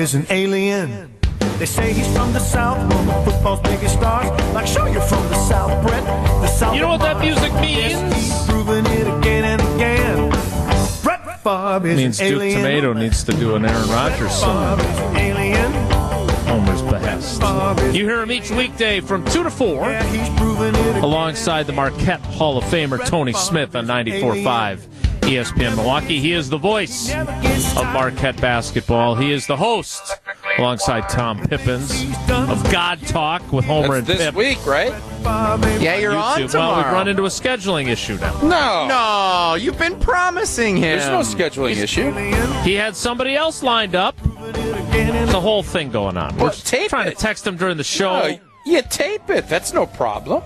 Bob is an alien. They say he's from the South, one of football's biggest stars. Like, sure, you're from the South, Brett. The South You know what that music means? Yes, he's proven it again and again. Brett Bob is means an Duke alien. Tomato needs to do an Aaron Rodgers Bob song. is an alien. Homer's behest. You hear him each weekday from 2 to 4 yeah, he's it alongside the Marquette Hall of Famer Tony Smith on 94.5 ESPN Milwaukee. He is the voice of Marquette basketball. He is the host alongside Tom Pippins of God Talk with Homer That's and this Pip. week, right? Yeah, you're on YouTube. Well, we've run into a scheduling issue now. No. no, you've been promising him. There's no scheduling issue. He had somebody else lined up. Proven it again and The whole thing going on. We're Well, tape trying it. to text him during the show. No, you tape it. That's no problem.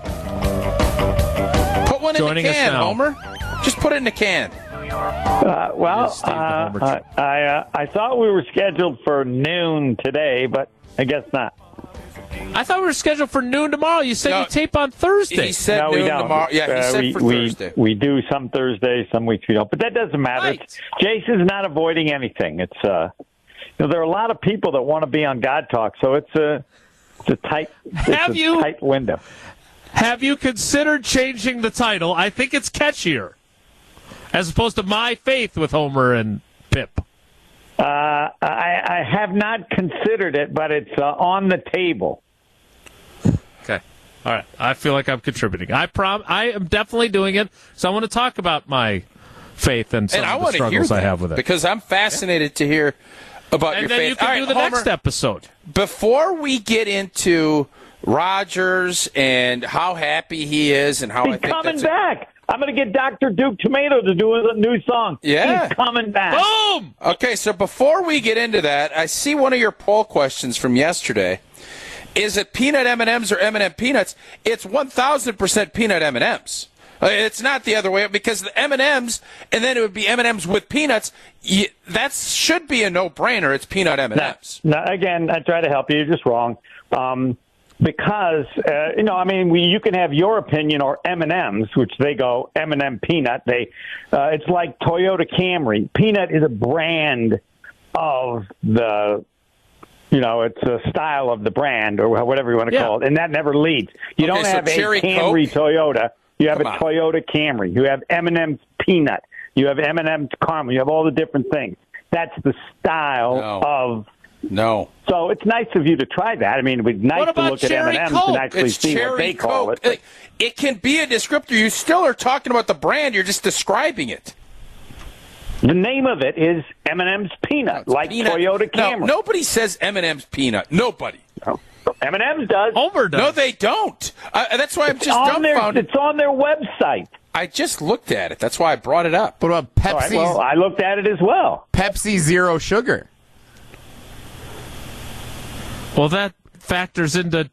Put one Joining in the can, now. Homer. Just put it in the can. Uh, well, uh, uh, I uh, I thought we were scheduled for noon today, but I guess not. I thought we were scheduled for noon tomorrow. You said No. you tape on Thursday. He said no, we noon don't. tomorrow. Yeah, he Uh, said we, for we, Thursday. We do some Thursdays, some weeks we don't, but that doesn't matter. Right. Jason's not avoiding anything. It's uh, you know, there are a lot of people that want to be on God Talk, so it's a it's a tight it's Have a you- tight window. Have you considered changing the title? I think it's catchier, as opposed to My Faith with Homer and Pip. Uh, I, I have not considered it, but it's uh, on the table. Okay. All right. I feel like I'm contributing. I prom. I am definitely doing it. So I want to talk about my faith and some and I of the want to hear struggles I have with it. because I'm fascinated to hear about and your then faith. you can All do right, the Homer, next episode. Before we get into Rodgers and how happy he is and how He's I think coming that's back. I'm going to get Dr. Duke Tomato to do a new song. Yeah. He's coming back. Boom. Okay, so before we get into that, I see one of your poll questions from yesterday. Is it peanut M&Ms or M&M peanuts? It's 1000% peanut M&Ms. Uh, It's not the other way because the M&Ms and then it would be M&Ms with peanuts. That should be a no-brainer. It's peanut M&Ms. No, again, I try to help you. You're just wrong. Um, because uh, you know, I mean, we, you can have your opinion or M and M's, which they go M and M peanut. They, uh, it's like Toyota Camry. Peanut is a brand of the, you know, it's a style of the brand or whatever you want to Yeah. call it, and that never leads. You Okay, don't so have a Camry Coke? Toyota. You have Come a on. Toyota Camry. You have M and M's peanut. You have M and M's caramel. You have all the different things. That's the style No. of No. so it's nice of you to try that. I mean, it would be nice to about look at M&Ms Coke? and actually It's see cherry what they call Coke. it. It, it can be a descriptor. You still are talking about the brand. You're just describing it. The name of it is M&M's Peanut, like Peanut- Toyota No, Camry. nobody says M&M's peanut. Nobody. M&M's does. Homer does. No, they don't. Uh, that's why I'm just on their, dumbfounded. it's on their website. I just looked at it. That's why I brought it up. What about All right, Pepsi? well, I looked at it as well. Pepsi Zero Sugar. Well, that factors into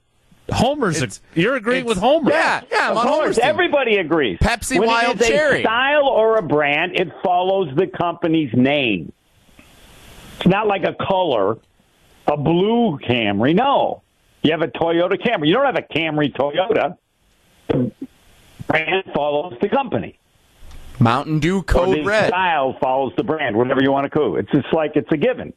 Homer's. It's- you're agreeing with Homer. Yeah, yeah, I'm Of on course, Homer's team. everybody agrees. Pepsi when Wild it is Cherry. a style or a brand, it follows the company's name. It's not like a color, a blue Camry. No, you have a Toyota Camry. You don't have a Camry Toyota. The brand follows the company. Mountain Dew or Code the Red. style follows the brand, whatever you want to call it. It's just like it's a given.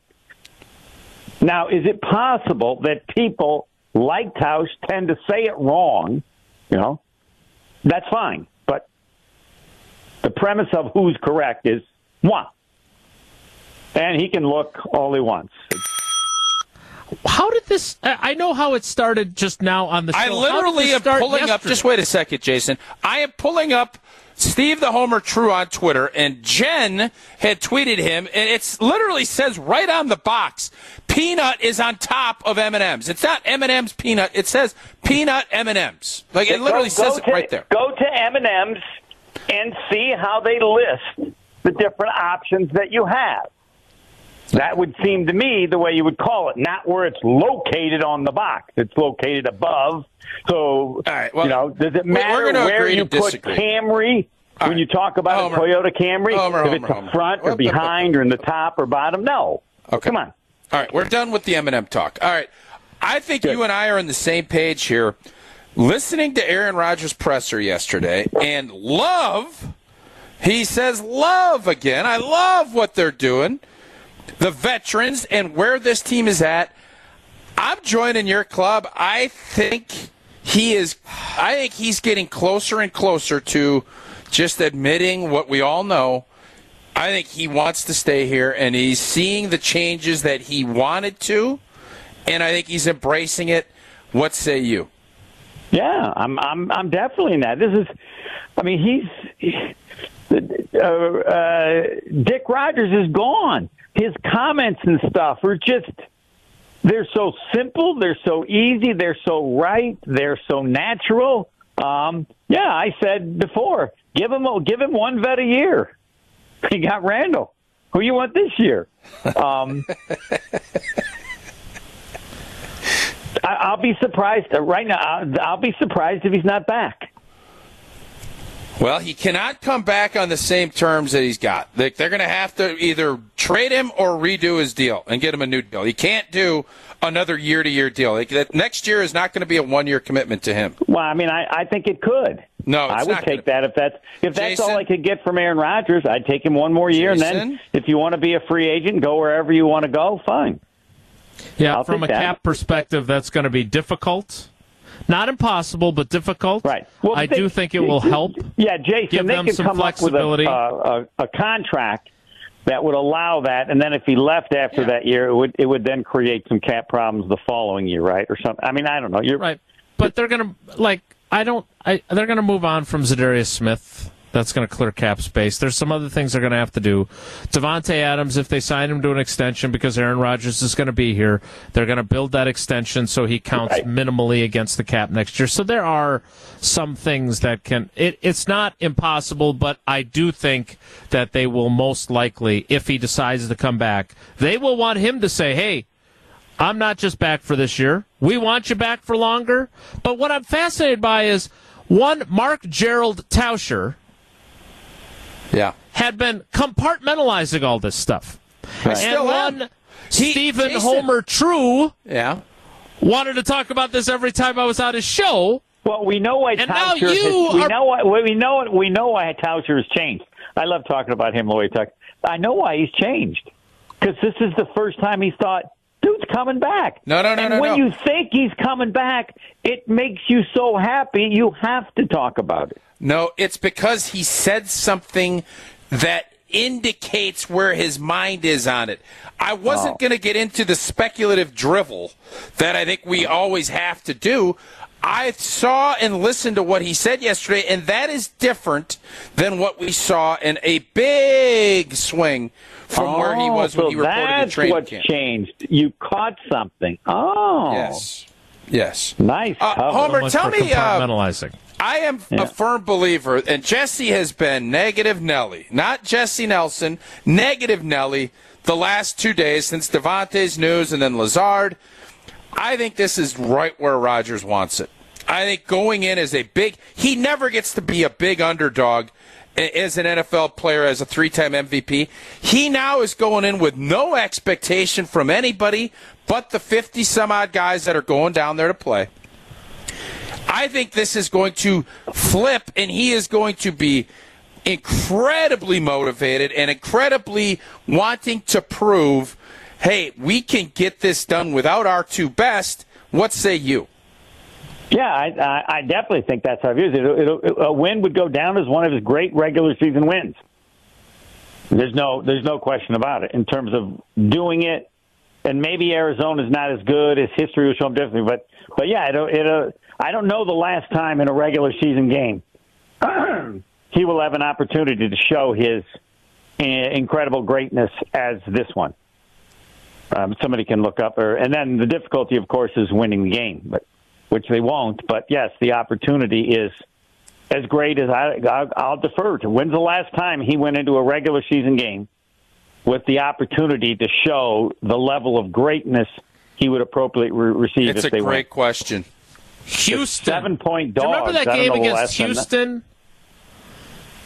Now, is it possible that people like Tausch tend to say it wrong? You know, that's fine. But the premise of who's correct is one. And he can look all he wants. How did this? I I know how it started just now on the show. I literally this am start pulling up. Just wait a second, Jason. I am pulling up Steve the Homer True on Twitter, and Jen had tweeted him, and it literally says right on the box, "Peanut is on top of M and M's." It's not M and M's peanut. It says peanut M and M's. Like it literally Go- go says it right there. Go to M&M's and see how they list the different options that you have. That would seem to me the way you would call it, not where it's located on the box. It's located above. So, right, well, you know, does it matter where you put disagree. Camry All when right. you talk about Homer. a Toyota Camry? Homer, if it's Homer. front or behind or in the top or bottom? No. Okay. Come on. All right, we're done with the M&M talk. All right, I think Good. you and I are on the same page here. Listening to Aaron Rodgers' presser yesterday, and love, he says love again. I love what they're doing. The veterans, and where this team is at, I'm joining your club. I think he is. I think he's getting closer and closer to just admitting what we all know. I think he wants to stay here, and he's seeing the changes that he wanted to, and I think he's embracing it. What say you? Yeah, I'm I'm I'm definitely in that. This is, I mean, he's uh, uh, Dick Rodgers is gone. His comments and stuff are just they're so simple, they're so easy, they're so right, they're so natural. Um, yeah, I said before, give him give him one vet a year. He got Randall. Who you want this year? Um, I, will be surprised right now. I'll, I'll be surprised if he's not back. Well, he cannot come back on the same terms that he's got. They, are going to have to either trade him or redo his deal and get him a new deal. He can't do another year to year deal. Like, that next year is not going to be a one year commitment to him. Well, I mean, I, I think it could. No, I would take gonna... that if that's if that's Jason? all I could get from Aaron Rodgers. I'd take him one more year, Jason? and then if you want to be a free agent, go wherever you want to go. Fine. Yeah, I'll from a that. cap perspective, that's going to be difficult. Not impossible, but difficult. Right. Well, I they- do think it will help. Yeah, Jason, Give they them could some come flexibility. up with a, uh, a, a contract that would allow that, and then if he left after that year, it would it would then create some cap problems the following year, right, or something. I mean, I don't know. You're Right. But they're going to like I don't I they're going to move on from Za'Darius Smith. That's going to clear cap space. There's some other things they're going to have to do. Davante Adams, if they sign him to an extension because Aaron Rodgers is going to be here, they're going to build that extension so he counts Right. minimally against the cap next year. So there are some things that can. It, it's not impossible, but I do think that they will most likely, if he decides to come back, they will want him to say, "Hey, I'm not just back for this year. We want you back for longer. But what I'm fascinated by is one, Mark Gerald Tauscher Yeah. had been compartmentalizing all this stuff. And one, Stephen Jason- Homer True Yeah. wanted to talk about this every time I was on his show. Well, we know why And now you has, we are- know why we know we know why Tauscher has changed. I love talking about him the way he talks. I know why he's changed because this is the first time he's thought, dude's coming back. No, no, no, And no, when no. you think he's coming back, it makes you so happy. You have to talk about it. No, it's because he said something that indicates where his mind is on it. I wasn't Oh. going to get into the speculative drivel that I think we always have to do. I saw and listened to what he said yesterday, and that is different than what we saw in a big swing from where he was when Oh, he reported in that's training what's camp. changed. You caught something. Oh, Yes. Yes. nice. Uh. Homer, Much tell for me, uh, compartmentalizing. I am Yeah. a firm believer, and Jesse has been negative Nelly, not Jesse Nelson, negative Nelly the last two days since Davante's news and then Lazard. I think this is right where Rodgers wants it. I think going in as a big, he never gets to be a big underdog as an NFL player, as a three time MVP. He now is going in with no expectation from anybody but the 50 some odd guys that are going down there to play. I think this is going to flip, and he is going to be incredibly motivated and incredibly wanting to prove, hey, we can get this done without our two best. What say you? Yeah, I, I, definitely think that's how it. It'll, it'll, a win would go down as one of his great regular season wins. There's no, there's no question about it in terms of doing it. And maybe Arizona's not as good. as history will show him differently. But, but yeah, it, it, I don't know the last time in a regular season game he will have an opportunity to show his incredible greatness as this one. Um, somebody can look up, or and then the difficulty, of course, is winning the game, but which they won't. But yes, the opportunity is as great as I, I I'll defer to. When's the last time he went into a regular season game with the opportunity to show the level of greatness he would appropriately re- receive It's if a they great win? question. Houston. Seven point Do dogs. you remember that game against last time that- Houston?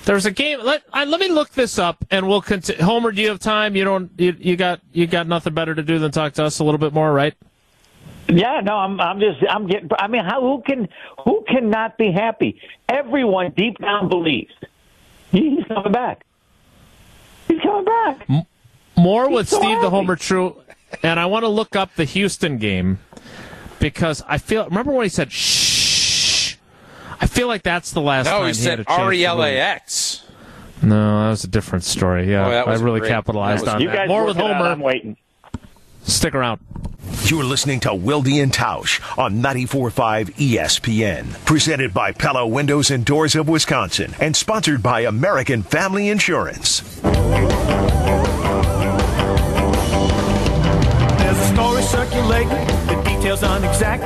There was a game. Let I, let me look this up, and we'll continue. Homer, do you have time? You don't. You, you got you got nothing better to do than talk to us a little bit more, right? Yeah, no, I'm I'm just I'm getting. I mean, how who can who cannot be happy? Everyone deep down believes he's coming back. He's coming back. More with so Steve the. Homer True, and I want to look up the Houston game because I feel. Remember when he said "shh"? I feel like that's the last No, time he he said a chance to R E L A really- X. No, that was a different story. Yeah, Oh, I really great. capitalized That was- on You that. guys More with it out, Homer. I'm waiting. Stick around. You're listening to Wilde and Tausch on 94.5 ESPN. Presented by Pella Windows and Doors of Wisconsin and sponsored by American Family Insurance. Circulating, the details aren't exact,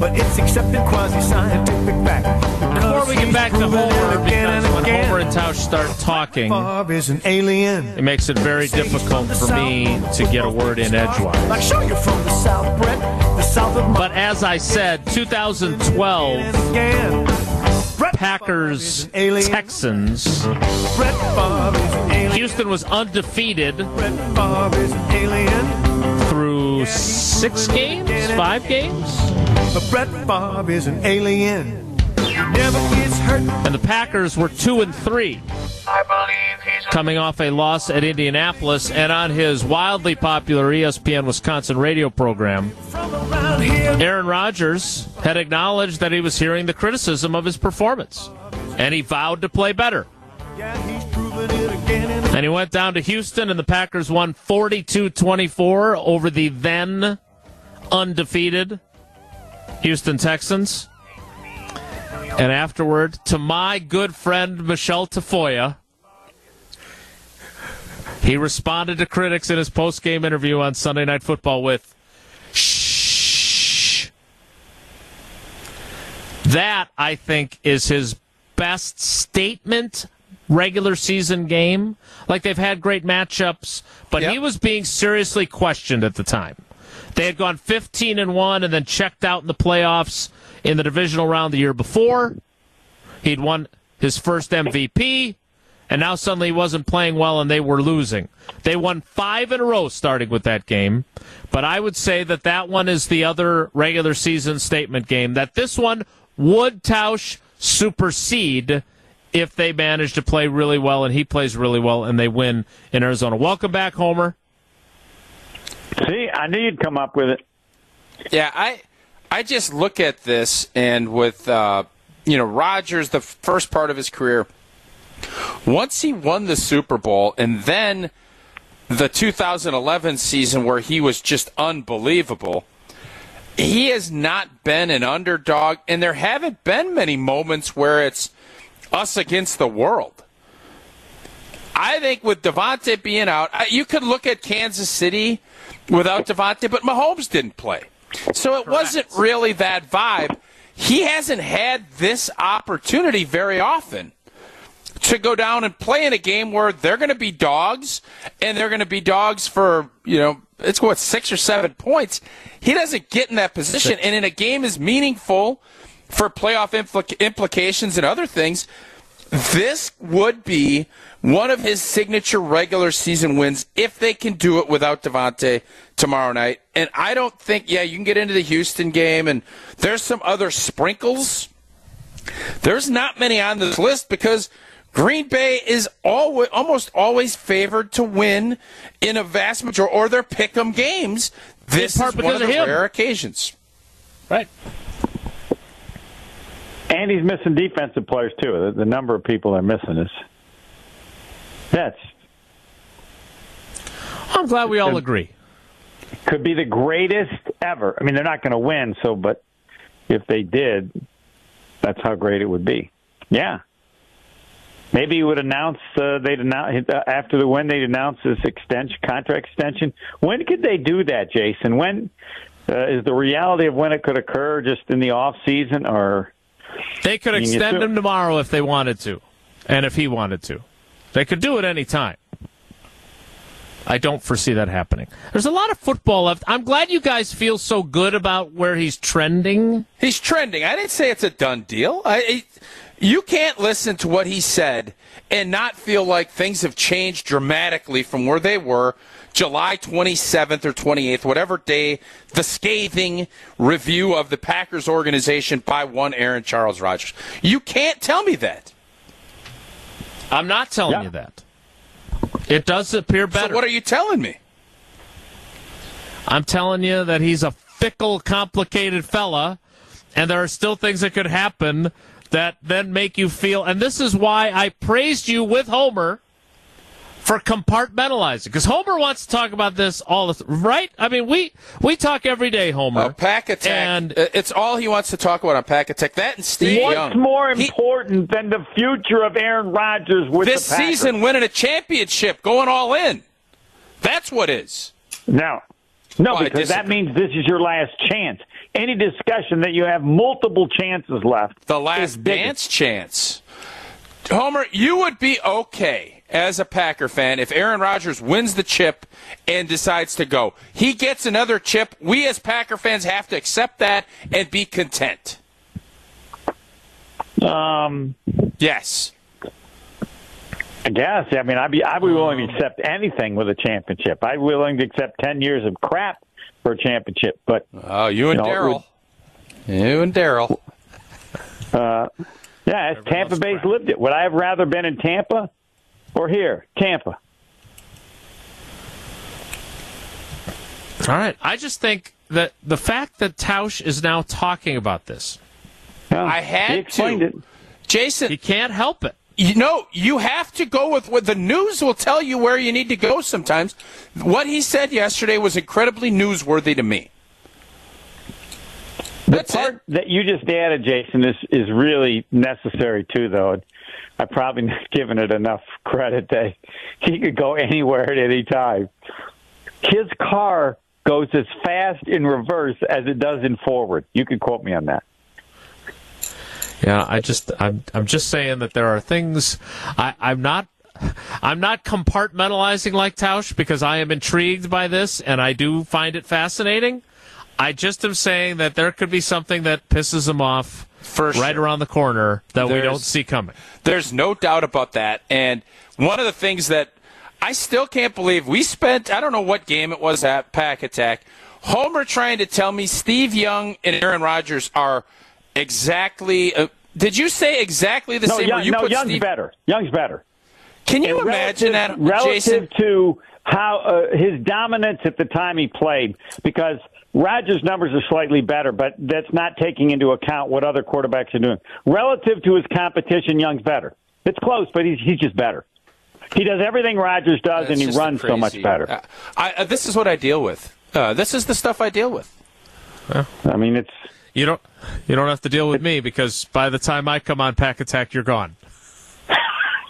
but it's accepted quasi-scientific fact. Before we get back to Homer, because when Homer and Tausch start talking, Bob is an alien. it makes it very difficult for me to get a word in edgewise. Like show you from the South, Brett, the South of But as I said, 2012 again. Brett Packers Favre is an alien. Texans. Brett Favre is an alien. Houston was undefeated Brett is an alien. through six games, five games, But Brett Favre is an alien. He never gets hurt. and the Packers were two and three, coming off a loss at Indianapolis. And on his wildly popular ESPN Wisconsin radio program, From around here. Aaron Rodgers had acknowledged that he was hearing the criticism of his performance, and he vowed to play better. And he went down to Houston, and the Packers won 42 24 over the then undefeated Houston Texans. And afterward, to my good friend Michelle Tafoya, he responded to critics in his post game interview on Sunday Night Football with, shh. That, I think, is his best statement regular season game. Like they've had great matchups, but Yep. he was being seriously questioned at the time. They had gone 15 and 1 and then checked out in the playoffs in the divisional round the year before. He'd won his first MVP, and now suddenly he wasn't playing well and they were losing. They won five in a row starting with that game, but I would say that that one is the other regular season statement game. That this one would Tausch supersede if they manage to play really well and he plays really well and they win in Arizona. Welcome back, Homer. See, I knew you'd come up with it. Yeah, I I just look at this and with uh, you know Rodgers, the first part of his career, once he won the Super Bowl, and then the 2011 season where he was just unbelievable. He has not been an underdog, and there haven't been many moments where it's us against the world. I think with Davante being out, you could look at Kansas City without Davante, but Mahomes didn't play. So it wasn't really that vibe. He hasn't had this opportunity very often to go down and play in a game where they're going to be dogs and they're going to be dogs for, you know, it's what, six or seven points. He doesn't get in that position. And in a game as meaningful for playoff impl- implications and other things, this would be one of his signature regular season wins if they can do it without Davante tomorrow night. And I don't think, yeah, you can get into the Houston game and there's some other sprinkles. There's not many on this list because Green Bay is always, almost always favored to win in a vast majority, or their pick 'em games. This is one of of the him. rare occasions. Right. And he's missing defensive players too. The, the number of people they're missing is that's I'm glad we all agree. could be the greatest ever. I mean, they're not going to win, so but if they did, that's how great it would be. Yeah. Maybe he would announce uh, they'd announce uh, after the win they'd announce this extension contract extension. When could they do that, Jason? When uh, is the reality of when it could occur? Just in the off season, or They could mean, extend him tomorrow if they wanted to, and if he wanted to. They could do it any time. I don't foresee that happening. There's a lot of football left. I'm glad you guys feel so good about where he's trending. He's trending. I didn't say it's a done deal. I, I, you can't listen to what he said and not feel like things have changed dramatically from where they were July 27th or 28th, whatever day the scathing review of the Packers organization by one Aaron Charles Rodgers. You can't tell me that. I'm not telling Yeah. you that. It does appear better. So what are you telling me? I'm telling you that he's a fickle, complicated fella, and there are still things that could happen that then make you feel. And this is why I praised you with Homer for compartmentalizing, because Homer wants to talk about this all the time, right. I mean, we we talk every day, Homer. Uh, pack attack. And Uh, it's all he wants to talk about on pack attack. That and Steve What's Young. more He- important than the future of Aaron Rodgers with this the Packers? season, winning a championship, going all in. That's what is. No. No, Well, because that means this is your last chance. Any discussion that you have multiple chances left. The last dance chance. Homer, you would be okay as a Packer fan if Aaron Rodgers wins the chip and decides to go. He gets another chip. We as Packer fans have to accept that and be content. Um, Yes. I guess. I mean, I'd be I'd be willing to accept anything with a championship. I'd be willing to accept ten years of crap for a championship. But Oh, you and You know, Daryl. You and Daryl. uh, yeah, as Tampa Bay's lived it. Would I have rather been in Tampa or here, Tampa? all right, I just think that the fact that Tausch is now talking about this, Yeah, I had he explained to. it. Jason, he can't help it. You know, you have to go with what the news will tell you where you need to go sometimes. What he said yesterday was incredibly newsworthy to me. The That's part it. that you just added, Jason, is is really necessary too. Though I've probably not given it enough credit that he could go anywhere at any time. His car goes as fast in reverse as it does in forward. You can quote me on that. Yeah, I just I'm I'm just saying that there are things I, I'm not I'm not compartmentalizing like Tausch because I am intrigued by this and I do find it fascinating. I just am saying that there could be something that pisses him off For right sure. around the corner that we don't see coming. There's no doubt about that. And one of the things that I still can't believe we spent, I don't know what game it was at Pack Attack, Homer trying to tell me Steve Young and Aaron Rodgers are exactly. Uh, did you say exactly the No, same? Young, you no put Young's Steve, better. Young's better. Can you And imagine relative, that, relative Jason? to how uh, his dominance at the time he played? Because Rodgers' numbers are slightly better, but that's not taking into account what other quarterbacks are doing. Relative to his competition, Young's better. It's close, but he's he's just better. He does everything Rodgers does, That's and he just a runs so much better. Uh, I, uh, this is what I deal with. Uh, this is the stuff I deal with. I mean, it's You don't you don't have to deal with me because by the time I come on Pack Attack, you're gone.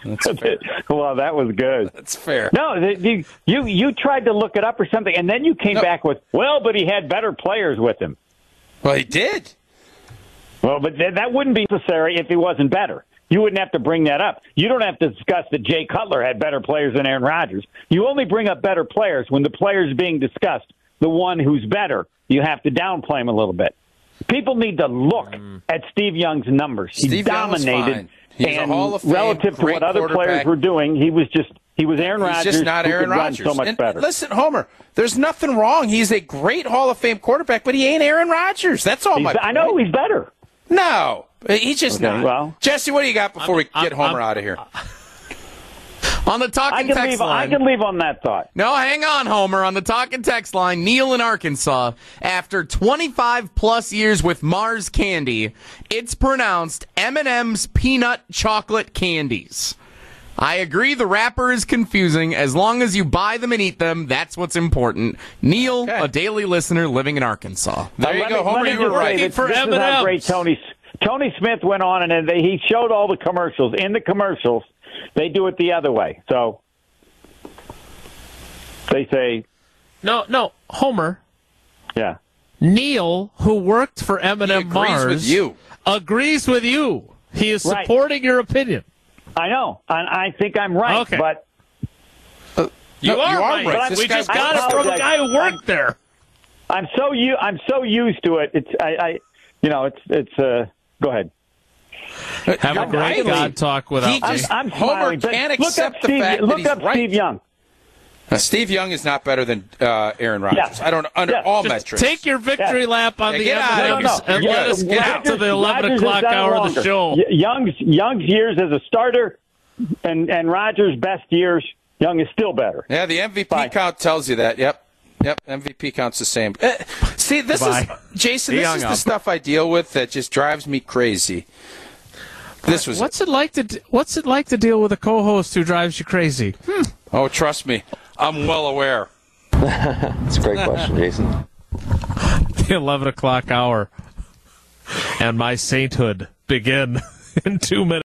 well, that was good. That's fair. No, the, the, you you tried to look it up or something, and then you came No. back with, well, but he had better players with him. Well, he did. Well, but th- that wouldn't be necessary if he wasn't better. You wouldn't have to bring that up. You don't have to discuss that Jay Cutler had better players than Aaron Rodgers. You only bring up better players when the players being discussed, the one who's better, you have to downplay him a little bit. People need to look at Steve Young's numbers. he Steve Young dominated, fine. He's a and Hall of Fame, relative to what other players were doing, he was just he was Aaron Rodgers. He's just not Aaron Rodgers. So much And better. Listen, Homer, there's nothing wrong. He's a great Hall of Fame quarterback, but he ain't Aaron Rodgers. That's all He's- my I know he's better. No, he's just Okay, not. well- Jesse, what do you got before we I'm- get I'm- Homer out of here? On the I talking can text leave. line. I can leave on that thought. No, hang on, Homer. On the talking text line, Neil in Arkansas, after 25 plus years with Mars Candy, it's pronounced M&M's Peanut Chocolate Candies. I agree the wrapper is confusing. As long as you buy them and eat them, that's what's important. Neil, Okay. a daily listener living in Arkansas. There Uh, you go, me- Homer. You were say right. that For this is how M&Ms. great Tony Tony Smith went on, and they, he showed all the commercials. In the commercials, they do it the other way. So they say, No, no, Homer. "Yeah, Neil, who worked for M&M He agrees Mars, with you. agrees with you. He is Right. supporting your opinion. I know, and I think I'm right." Okay. But You No, are you are right. right. This We just got it from a guy who worked there. I'm so u- I'm so used to it. It's I, I you know, it's it's. uh Go ahead. Have a You're great right. God talk without He me. just- I'm Homer smiling, but can't accept up the Steve, fact that look he's up right. Steve Young. Now, Steve Young is not better than uh, Aaron Rodgers. Yes. I don't under Yes. all Just metrics. take your victory Yeah. lap on Yeah, the get out. M&Ms No, no, no. and Yeah, let us get Rodgers- out to the 11 Rodgers o'clock done it hour of the show. Young's Young's years as a starter and and Rodgers' best years. Young is still better. Yeah, the MVP Bye. count tells you that. Yep. Yep, MVP count's the same. Eh, see, this Goodbye. is Jason. He This hung is the stuff I deal with that just drives me crazy. This was What's it like to What's it like to deal with a co-host who drives you crazy? Hmm. oh, trust me, I'm well aware. It's a great question, Jason. The eleven o'clock hour, and my sainthood begin in two minutes.